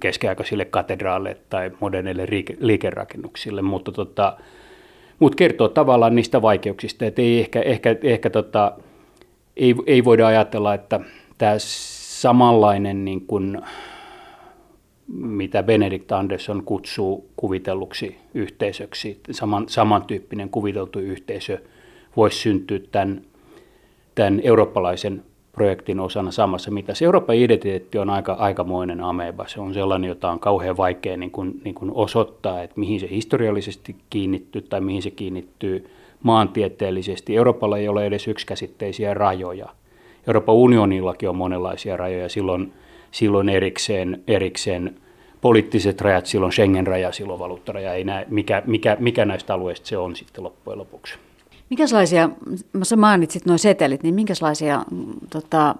keskiaikaisille katedraaleille tai moderneille liikerakennuksille, mutta tota, mutta kertoo tavallaan niistä vaikeuksista, että ei ehkä, ehkä, ehkä tota, ei, ei voida ajatella, että tämä samanlainen niin kuin, mitä Benedict Anderson kutsuu kuvitelluksi yhteisöksi, saman, samantyyppinen kuviteltu yhteisö voisi syntyä tämän, tämän eurooppalaisen projektin osana samassa mitassa. Euroopan identiteetti on aika, aikamoinen ameba. Se on sellainen, jota on kauhean vaikea niin kuin, niin kuin osoittaa, että mihin se historiallisesti kiinnittyy tai mihin se kiinnittyy maantieteellisesti. Euroopalla ei ole edes yksikäsitteisiä rajoja. Euroopan unionillakin on monenlaisia rajoja. Silloin, silloin erikseen, erikseen poliittiset rajat, silloin Schengen-raja, silloin valuuttaraja, ei näe, mikä, mikä, mikä näistä alueista se on sitten loppujen lopuksi. Minkälaisia, sä mainitsit nuo setelit, niin minkälaisia tota,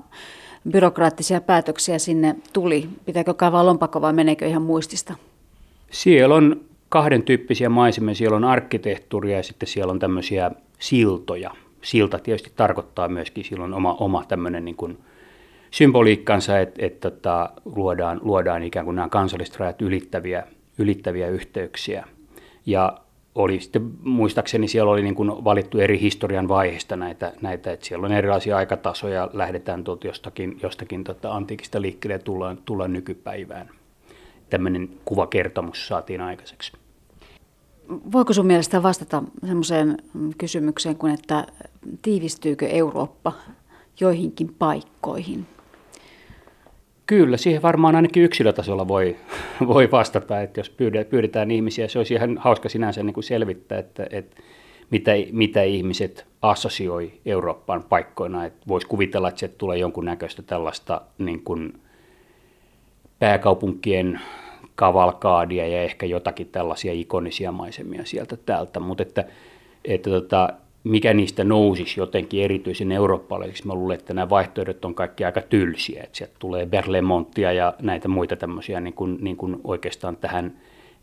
byrokraattisia päätöksiä sinne tuli? Pitääkö kaivaa lompakko vai meneekö ihan muistista? Siellä on kahden tyyppisiä maisemia. Siellä on arkkitehtuuria ja sitten siellä on tämmöisiä siltoja. Silta tietysti tarkoittaa myöskin silloin oma, oma tämmöinen niin kuin symboliikkansa, että, että, että tota, luodaan, luodaan ikään kuin nämä kansalliset rajat ylittäviä, ylittäviä yhteyksiä. Ja oli sitten, muistaakseni siellä oli niin kuin valittu eri historian vaiheista näitä, näitä, että siellä on erilaisia aikatasoja, lähdetään tuolta jostakin, jostakin tota antiikista liikkeelle ja tullaan, tullaan nykypäivään. Tämmöinen kuvakertomus saatiin aikaiseksi. Voiko sun mielestä vastata semmoiseen kysymykseen kuin, että tiivistyykö Eurooppa joihinkin paikkoihin? Kyllä, siihen varmaan ainakin yksilötasolla voi, [LAUGHS] voi vastata, että jos pyydetään ihmisiä, se olisi ihan hauska sinänsä niin kuin selvittää, että, että mitä, mitä ihmiset assosioi Eurooppaan paikkoina. Että voisi kuvitella, että sieltä tulee jonkunnäköistä tällaista niin kuin pääkaupunkien kavalkaadia ja ehkä jotakin tällaisia ikonisia maisemia sieltä täältä, mutta että, että tota, mikä niistä nousisi jotenkin erityisen eurooppalaiseksi. Mä luulen, että nämä vaihtoehdot on kaikki aika tylsiä, että sieltä tulee Berlemonttia ja näitä muita tämmöisiä niin kuin, niin kuin oikeastaan tähän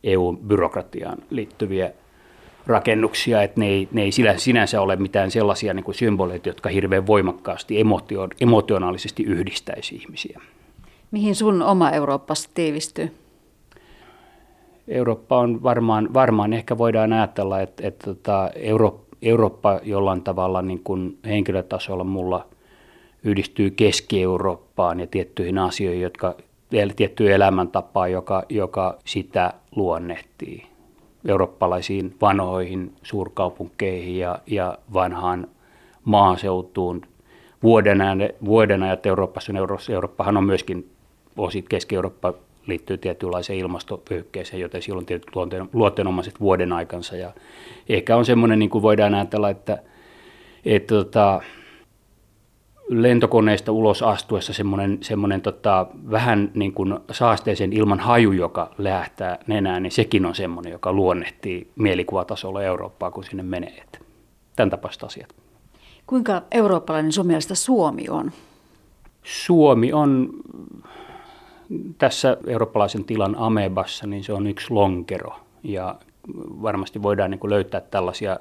EU-byrokratiaan liittyviä rakennuksia, että ne ei, ne ei sinänsä ole mitään sellaisia niin kuin symboleita, jotka hirveän voimakkaasti emotio, emotionaalisesti yhdistäisi ihmisiä. Mihin sun oma Eurooppasi tiivistyy? Eurooppa on varmaan, varmaan ehkä voidaan ajatella, että, että, että tota, Eurooppa Eurooppa jollain tavalla niin kuin henkilötasolla mulla yhdistyy Keski-Eurooppaan ja tiettyihin asioihin, jotka tiettyyn elämäntapaan, joka, joka sitä luonnehtii. Eurooppalaisiin vanhoihin suurkaupunkeihin ja, ja vanhaan maaseutuun. Vuoden, vuoden ajat Euroopassa, Eurooppahan on myöskin osit Keski-Eurooppa liittyy tietynlaiseen ilmastopyykkeeseen, joten silloin tietyt luonteen, luonteenomaiset vuoden aikansa. Ja ehkä on semmoinen, niin kuin voidaan ajatella, että, että tota, lentokoneesta ulos astuessa semmoinen, semmoinen tota, vähän niin kuin saasteisen ilman haju, joka lähtää nenään, niin sekin on semmoinen, joka luonnehtii mielikuvatasolla Eurooppaa, kun sinne menee. Tämän tapaista asiat. Kuinka eurooppalainen sun mielestä Suomi on? Suomi on tässä eurooppalaisen tilan amebassa, niin se on yksi lonkero. Ja varmasti voidaan niin kuin löytää tällaisia,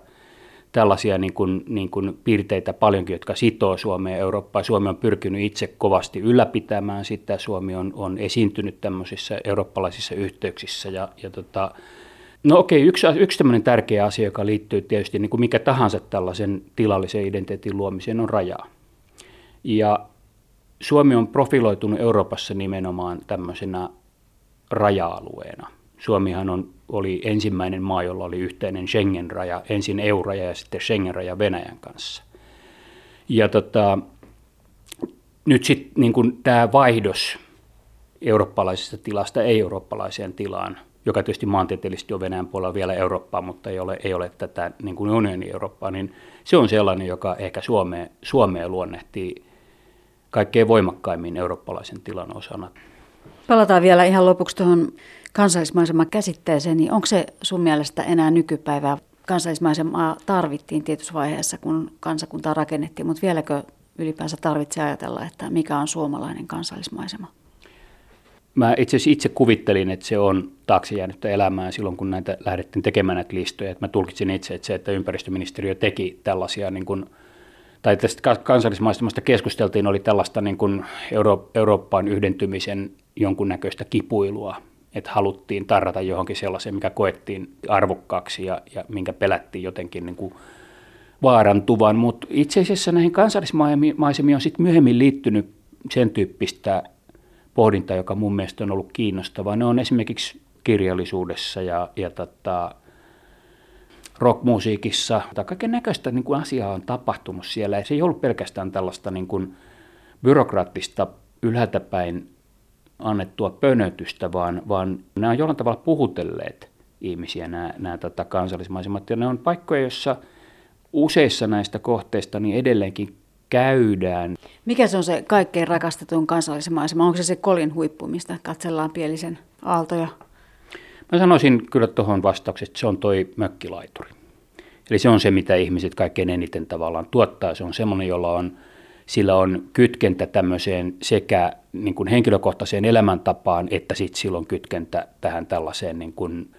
tällaisia niin kuin, niin kuin piirteitä paljonkin, jotka sitoo Suomea ja Eurooppaa. Suomi on pyrkinyt itse kovasti ylläpitämään sitä. Suomi on, on esiintynyt tämmöisissä eurooppalaisissa yhteyksissä. Ja, ja tota, no okei, yksi, yksi tämmöinen tärkeä asia, joka liittyy tietysti niin kuin mikä tahansa tällaisen tilallisen identiteetin luomiseen, on rajaa. Ja Suomi on profiloitunut Euroopassa nimenomaan tämmöisenä raja-alueena. Suomihan on, oli ensimmäinen maa, jolla oli yhteinen Schengen-raja, ensin EU-raja ja sitten Schengen-raja Venäjän kanssa. Ja tota, nyt sitten niin tämä vaihdos eurooppalaisesta tilasta ei-eurooppalaiseen tilaan, joka tietysti maantieteellisesti on Venäjän puolella vielä Eurooppaa, mutta ei ole, ei ole tätä niin kuin unionin Eurooppaa, niin se on sellainen, joka ehkä Suomea, Suomea luonnehtii kaikkein voimakkaimmin eurooppalaisen tilan osana. Palataan vielä ihan lopuksi tuohon kansallismaiseman käsitteeseen, niin onko se sun mielestä enää nykypäivää? Kansallismaisemaa tarvittiin tietyssä vaiheessa, kun kansakuntaa rakennettiin, mutta vieläkö ylipäänsä tarvitsee ajatella, että mikä on suomalainen kansallismaisema? Mä itse asiassa itse kuvittelin, että se on taakse jäänyttä elämää silloin, kun näitä lähdettiin tekemään näitä listoja. Että mä tulkitsin itse, että se, että ympäristöministeriö teki tällaisia niin kuin tai tästä kansallismaistumasta keskusteltiin, oli tällaista niin kuin Euro- Eurooppaan yhdentymisen jonkunnäköistä kipuilua, että haluttiin tarrata johonkin sellaiseen, mikä koettiin arvokkaaksi ja, ja minkä pelättiin jotenkin niin kuin vaarantuvan, mutta itse asiassa näihin kansallismaisemiin on sitten myöhemmin liittynyt sen tyyppistä pohdintaa, joka mun mielestä on ollut kiinnostavaa. Ne on esimerkiksi kirjallisuudessa ja, ja tota, rockmusiikissa tai kaiken näköistä niin kuin asiaa on tapahtunut siellä. Ja se ei ollut pelkästään tällaista niin kuin byrokraattista ylhäältä päin annettua pönötystä, vaan, vaan nämä on jollain tavalla puhutelleet ihmisiä, nämä, nämä tota, kansallismaisemat. Ja ne on paikkoja, joissa useissa näistä kohteista niin edelleenkin käydään. Mikä se on se kaikkein rakastetun kansallismaisema? Onko se se kolin huippu, mistä katsellaan Pielisen aaltoja? Mä sanoisin kyllä tuohon vastaukseen, että se on toi mökkilaituri. Eli se on se, mitä ihmiset kaikkein eniten tavallaan tuottaa. Se on semmoinen, jolla on, sillä on kytkentä tämmöiseen sekä niin kuin henkilökohtaiseen elämäntapaan, että sitten silloin kytkentä tähän tällaiseen niin kuin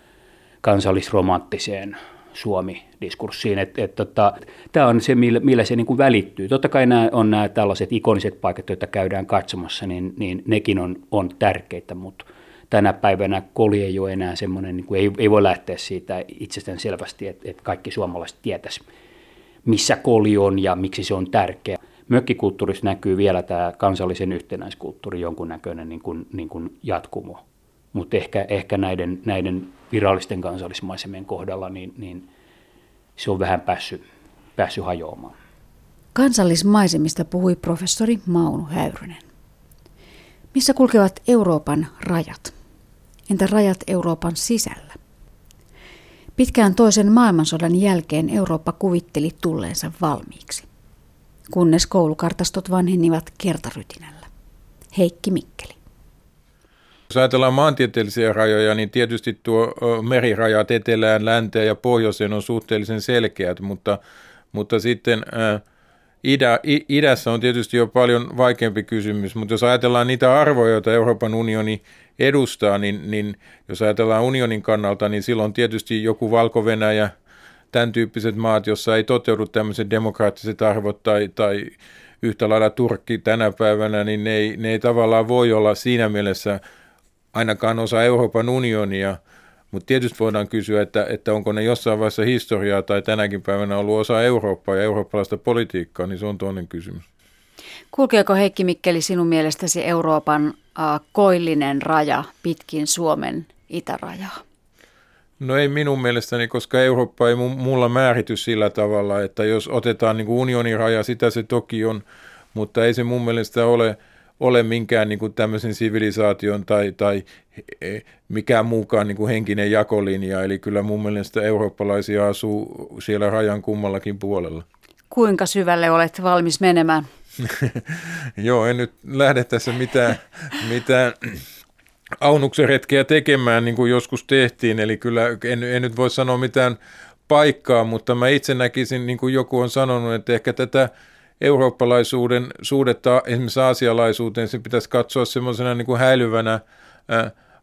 kansallisromanttiseen Suomi-diskurssiin. Et, et, tota, Tämä on se, millä, millä se niin kuin välittyy. Totta kai nämä on nämä tällaiset ikoniset paikat, joita käydään katsomassa, niin, niin nekin on, on tärkeitä, mutta tänä päivänä koli ei ole enää semmoinen, niin kuin ei, ei voi lähteä siitä itsestään selvästi, että, että kaikki suomalaiset tietäisi, missä koli on ja miksi se on tärkeä. Mökkikulttuurissa näkyy vielä tämä kansallisen yhtenäiskulttuuri jonkunnäköinen niin kuin, niin kuin jatkumo. Mutta ehkä, ehkä näiden, näiden virallisten kansallismaisemien kohdalla niin, niin se on vähän päässyt, päässyt hajoamaan. Kansallismaisemista puhui professori Mauno Häyrynen. Missä kulkevat Euroopan rajat? Entä rajat Euroopan sisällä? Pitkään toisen maailmansodan jälkeen Eurooppa kuvitteli tulleensa valmiiksi, kunnes koulukartastot vanhenivat kertarytinällä. Heikki Mikkeli. Jos ajatellaan maantieteellisiä rajoja, niin tietysti tuo merirajat etelään, länteen ja pohjoiseen on suhteellisen selkeät, mutta, mutta sitten ää, Idä, idässä on tietysti jo paljon vaikeampi kysymys, mutta jos ajatellaan niitä arvoja, joita Euroopan unioni edustaa, niin, niin jos ajatellaan unionin kannalta, niin silloin tietysti joku Valko-Venäjä, tämän tyyppiset maat, jossa ei toteudu tämmöiset demokraattiset arvot tai, tai yhtä lailla Turkki tänä päivänä, niin ne ei, ne ei tavallaan voi olla siinä mielessä ainakaan osa Euroopan unionia, mutta tietysti voidaan kysyä, että, että onko ne jossain vaiheessa historiaa tai tänäkin päivänä ollut osa Eurooppaa ja eurooppalaista politiikkaa, niin se on toinen kysymys. Kulkeeko Heikki Mikkeli sinun mielestäsi Euroopan äh, koillinen raja pitkin Suomen itärajaa? No ei minun mielestäni, koska Eurooppa ei mulla määrity sillä tavalla, että jos otetaan niin unionin raja, sitä se toki on, mutta ei se mun mielestä ole – ole minkään niin kuin tämmöisen sivilisaation tai, tai e, mikään muukaan niin kuin henkinen jakolinja. Eli kyllä mun mielestä eurooppalaisia asuu siellä rajan kummallakin puolella. Kuinka syvälle olet valmis menemään? [LAUGHS] Joo, en nyt lähde tässä mitään, mitään aunuksen retkeä tekemään, niin kuin joskus tehtiin. Eli kyllä en, en nyt voi sanoa mitään paikkaa, mutta mä itse näkisin, niin kuin joku on sanonut, että ehkä tätä eurooppalaisuuden suhdetta esimerkiksi aasialaisuuteen, se pitäisi katsoa semmoisena niin kuin häilyvänä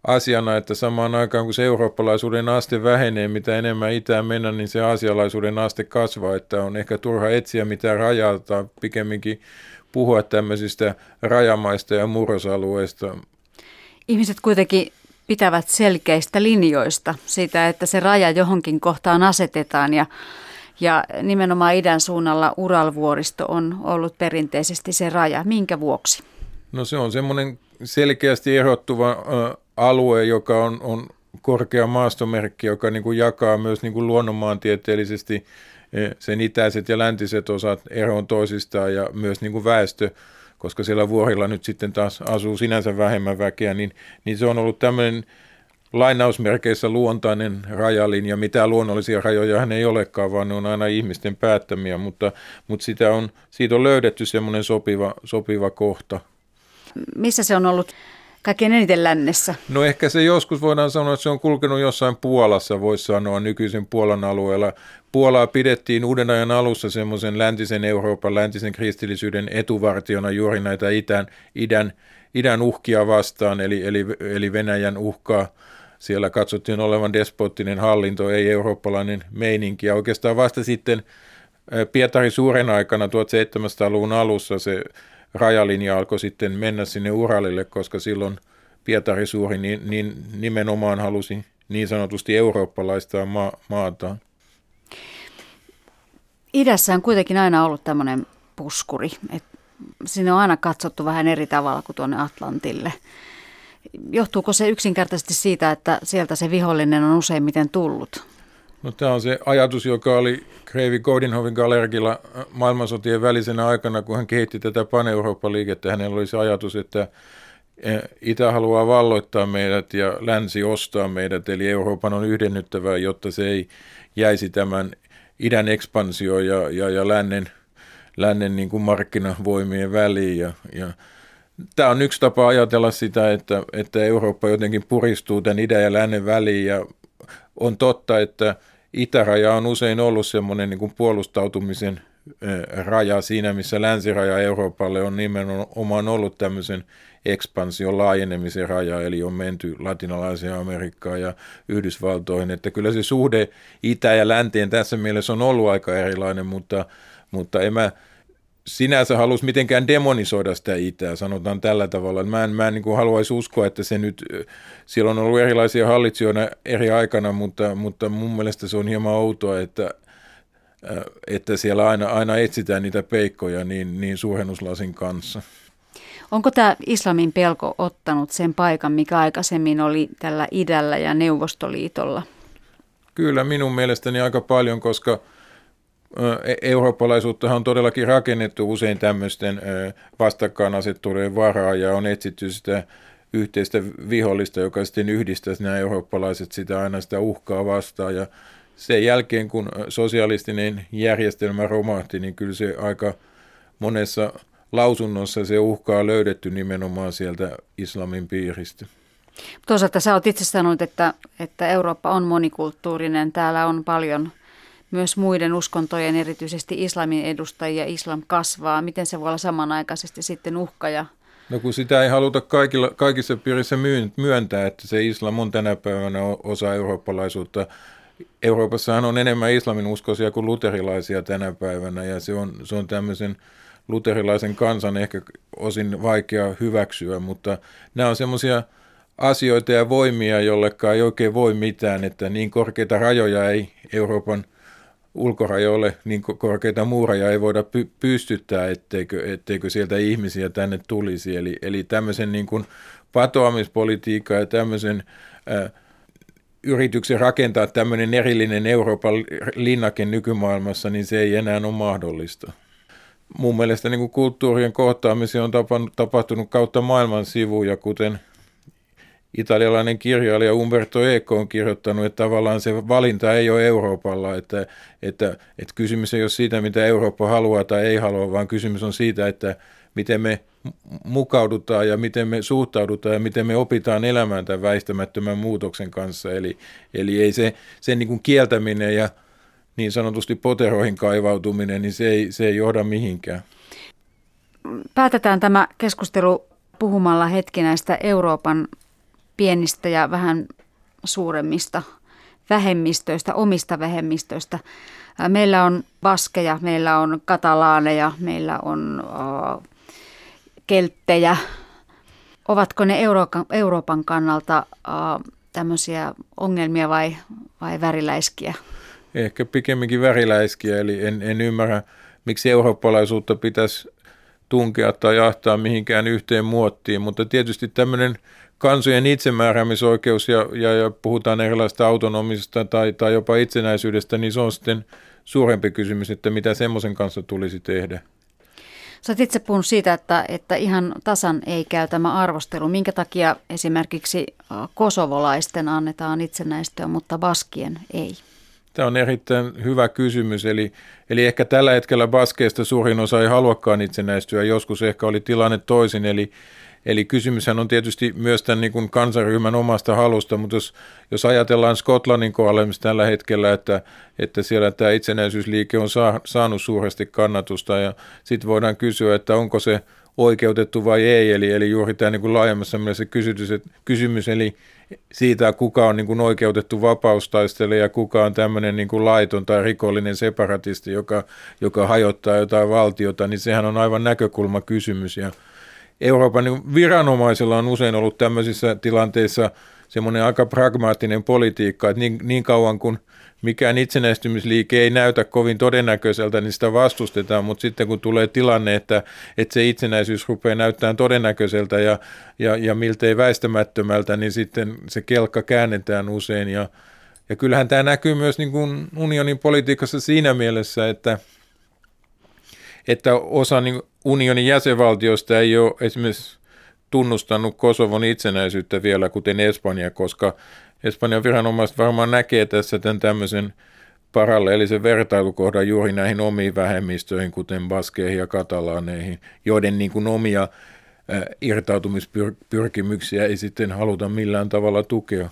asiana, että samaan aikaan kun se eurooppalaisuuden aste vähenee, mitä enemmän itään mennä, niin se aasialaisuuden aste kasvaa, että on ehkä turha etsiä mitään rajaa tai pikemminkin puhua tämmöisistä rajamaista ja murrosalueista. Ihmiset kuitenkin pitävät selkeistä linjoista siitä, että se raja johonkin kohtaan asetetaan ja ja nimenomaan idän suunnalla Uralvuoristo on ollut perinteisesti se raja. Minkä vuoksi? No se on semmoinen selkeästi erottuva alue, joka on, on korkea maastomerkki, joka niin kuin jakaa myös niin kuin luonnonmaantieteellisesti sen itäiset ja läntiset osat eroon toisistaan ja myös niin kuin väestö, koska siellä vuorilla nyt sitten taas asuu sinänsä vähemmän väkeä, niin, niin se on ollut tämmöinen lainausmerkeissä luontainen rajalinja. Mitään luonnollisia rajoja hän ei olekaan, vaan ne on aina ihmisten päättämiä, mutta, mutta sitä on, siitä on löydetty semmoinen sopiva, sopiva kohta. Missä se on ollut kaikkein eniten lännessä? No ehkä se joskus voidaan sanoa, että se on kulkenut jossain Puolassa, voisi sanoa nykyisen Puolan alueella. Puolaa pidettiin uuden ajan alussa semmoisen läntisen Euroopan, läntisen kristillisyyden etuvartiona juuri näitä idän, idän, idän uhkia vastaan, eli, eli, eli Venäjän uhkaa siellä katsottiin olevan despottinen hallinto, ei eurooppalainen meininki. Ja oikeastaan vasta sitten Pietarin suuren aikana 1700-luvun alussa se rajalinja alkoi sitten mennä sinne Uralille, koska silloin Pietari suuri niin, niin nimenomaan halusi niin sanotusti eurooppalaista ma- maataan. Idässä on kuitenkin aina ollut tämmöinen puskuri, että sinne on aina katsottu vähän eri tavalla kuin tuonne Atlantille johtuuko se yksinkertaisesti siitä, että sieltä se vihollinen on useimmiten tullut? No, tämä on se ajatus, joka oli Kreivi Godinhovin gallergilla maailmansotien välisenä aikana, kun hän kehitti tätä pan-Eurooppa-liikettä. Hänellä oli se ajatus, että e, Itä haluaa valloittaa meidät ja länsi ostaa meidät, eli Euroopan on yhdennyttävää, jotta se ei jäisi tämän idän ekspansio ja, ja, ja lännen, lännen niin kuin markkinavoimien väliin. Ja, ja tämä on yksi tapa ajatella sitä, että, että Eurooppa jotenkin puristuu tämän idän ja lännen väliin ja on totta, että itäraja on usein ollut semmoinen niin puolustautumisen raja siinä, missä länsiraja Euroopalle on nimenomaan ollut tämmöisen ekspansion laajenemisen raja, eli on menty latinalaiseen Amerikkaan ja Yhdysvaltoihin, että kyllä se suhde itä ja länteen tässä mielessä on ollut aika erilainen, mutta, mutta en mä sinänsä halus mitenkään demonisoida sitä itää, sanotaan tällä tavalla. Mä en, mä en niin haluaisi uskoa, että se nyt, siellä on ollut erilaisia hallitsijoita eri aikana, mutta, mutta mun mielestä se on hieman outoa, että, että siellä aina, aina etsitään niitä peikkoja niin, niin suurennuslasin kanssa. Onko tämä islamin pelko ottanut sen paikan, mikä aikaisemmin oli tällä idällä ja Neuvostoliitolla? Kyllä minun mielestäni aika paljon, koska eurooppalaisuutta on todellakin rakennettu usein tämmöisten vastakkainasettelujen varaa ja on etsitty sitä yhteistä vihollista, joka sitten yhdistäisi nämä eurooppalaiset sitä aina sitä uhkaa vastaan. Ja sen jälkeen, kun sosialistinen järjestelmä romahti, niin kyllä se aika monessa lausunnossa se uhkaa löydetty nimenomaan sieltä islamin piiristä. Toisaalta sä oot itse sanonut, että, että Eurooppa on monikulttuurinen. Täällä on paljon myös muiden uskontojen, erityisesti islamin edustajia. Islam kasvaa. Miten se voi olla samanaikaisesti sitten uhka ja No kun sitä ei haluta kaikilla, kaikissa piirissä myöntää, että se islam on tänä päivänä osa eurooppalaisuutta. Euroopassahan on enemmän islamin uskoisia kuin luterilaisia tänä päivänä ja se on, se on tämmöisen luterilaisen kansan ehkä osin vaikea hyväksyä, mutta nämä on semmoisia asioita ja voimia, jollekka ei oikein voi mitään, että niin korkeita rajoja ei Euroopan ulkorajoille, niin korkeita muureja ei voida py- pystyttää, etteikö, etteikö sieltä ihmisiä tänne tulisi. Eli, eli tämmöisen niin kuin patoamispolitiikka ja tämmöisen äh, yrityksen rakentaa tämmöinen erillinen Euroopan linnake nykymaailmassa, niin se ei enää ole mahdollista mun mielestä niin kuin kulttuurien kohtaamisia on tapahtunut kautta maailman sivuja, kuten italialainen kirjailija Umberto Eco on kirjoittanut, että tavallaan se valinta ei ole Euroopalla, että, että, että kysymys ei ole siitä, mitä Eurooppa haluaa tai ei halua, vaan kysymys on siitä, että miten me mukaudutaan ja miten me suhtaudutaan ja miten me opitaan elämään tämän väistämättömän muutoksen kanssa. Eli, eli ei se, sen niin kuin kieltäminen ja niin sanotusti poteroihin kaivautuminen, niin se ei, se ei johda mihinkään. Päätetään tämä keskustelu puhumalla hetki näistä Euroopan pienistä ja vähän suuremmista vähemmistöistä, omista vähemmistöistä. Meillä on baskeja, meillä on katalaaneja, meillä on uh, kelttejä. Ovatko ne Euroopan, kannalta uh, tämmöisiä ongelmia vai, vai väriläiskiä? ehkä pikemminkin väriläiskiä, eli en, en ymmärrä, miksi eurooppalaisuutta pitäisi tunkea tai jahtaa mihinkään yhteen muottiin, mutta tietysti tämmöinen kansojen itsemääräämisoikeus ja, ja, ja puhutaan erilaista autonomisesta tai, tai jopa itsenäisyydestä, niin se on sitten suurempi kysymys, että mitä semmoisen kanssa tulisi tehdä. Sä oot itse puhunut siitä, että, että ihan tasan ei käy tämä arvostelu. Minkä takia esimerkiksi kosovolaisten annetaan itsenäistöä, mutta baskien ei? Tämä on erittäin hyvä kysymys. Eli, eli ehkä tällä hetkellä baskeista suurin osa ei haluakaan itsenäistyä. Joskus ehkä oli tilanne toisin. Eli, eli kysymyshän on tietysti myös tämän niin kuin kansanryhmän omasta halusta, mutta jos, jos ajatellaan Skotlannin kohdalla tällä hetkellä, että, että siellä tämä itsenäisyysliike on saa, saanut suuresti kannatusta ja sitten voidaan kysyä, että onko se oikeutettu vai ei, eli, eli juuri tämä niin kuin laajemmassa mielessä kysymys, kysymys eli siitä, kuka on niin kuin oikeutettu vapaustaistelija ja kuka on tämmöinen niin kuin laiton tai rikollinen separatisti, joka, joka hajottaa jotain valtiota, niin sehän on aivan näkökulmakysymys. Ja Euroopan viranomaisilla on usein ollut tämmöisissä tilanteissa semmoinen aika pragmaattinen politiikka, että niin, niin kauan kuin – mikään itsenäistymisliike ei näytä kovin todennäköiseltä, niin sitä vastustetaan, mutta sitten kun tulee tilanne, että, että se itsenäisyys rupeaa näyttämään todennäköiseltä ja, ja, ja miltei väistämättömältä, niin sitten se kelkka käännetään usein. Ja, ja kyllähän tämä näkyy myös niin kuin unionin politiikassa siinä mielessä, että, että osa niin unionin jäsenvaltioista ei ole esimerkiksi tunnustanut Kosovon itsenäisyyttä vielä, kuten Espanja, koska Espanjan viranomaiset varmaan näkee tässä tämän tämmöisen paralleellisen vertailukohdan juuri näihin omiin vähemmistöihin, kuten baskeihin ja katalaaneihin, joiden niin kuin omia irtautumispyrkimyksiä ei sitten haluta millään tavalla tukea.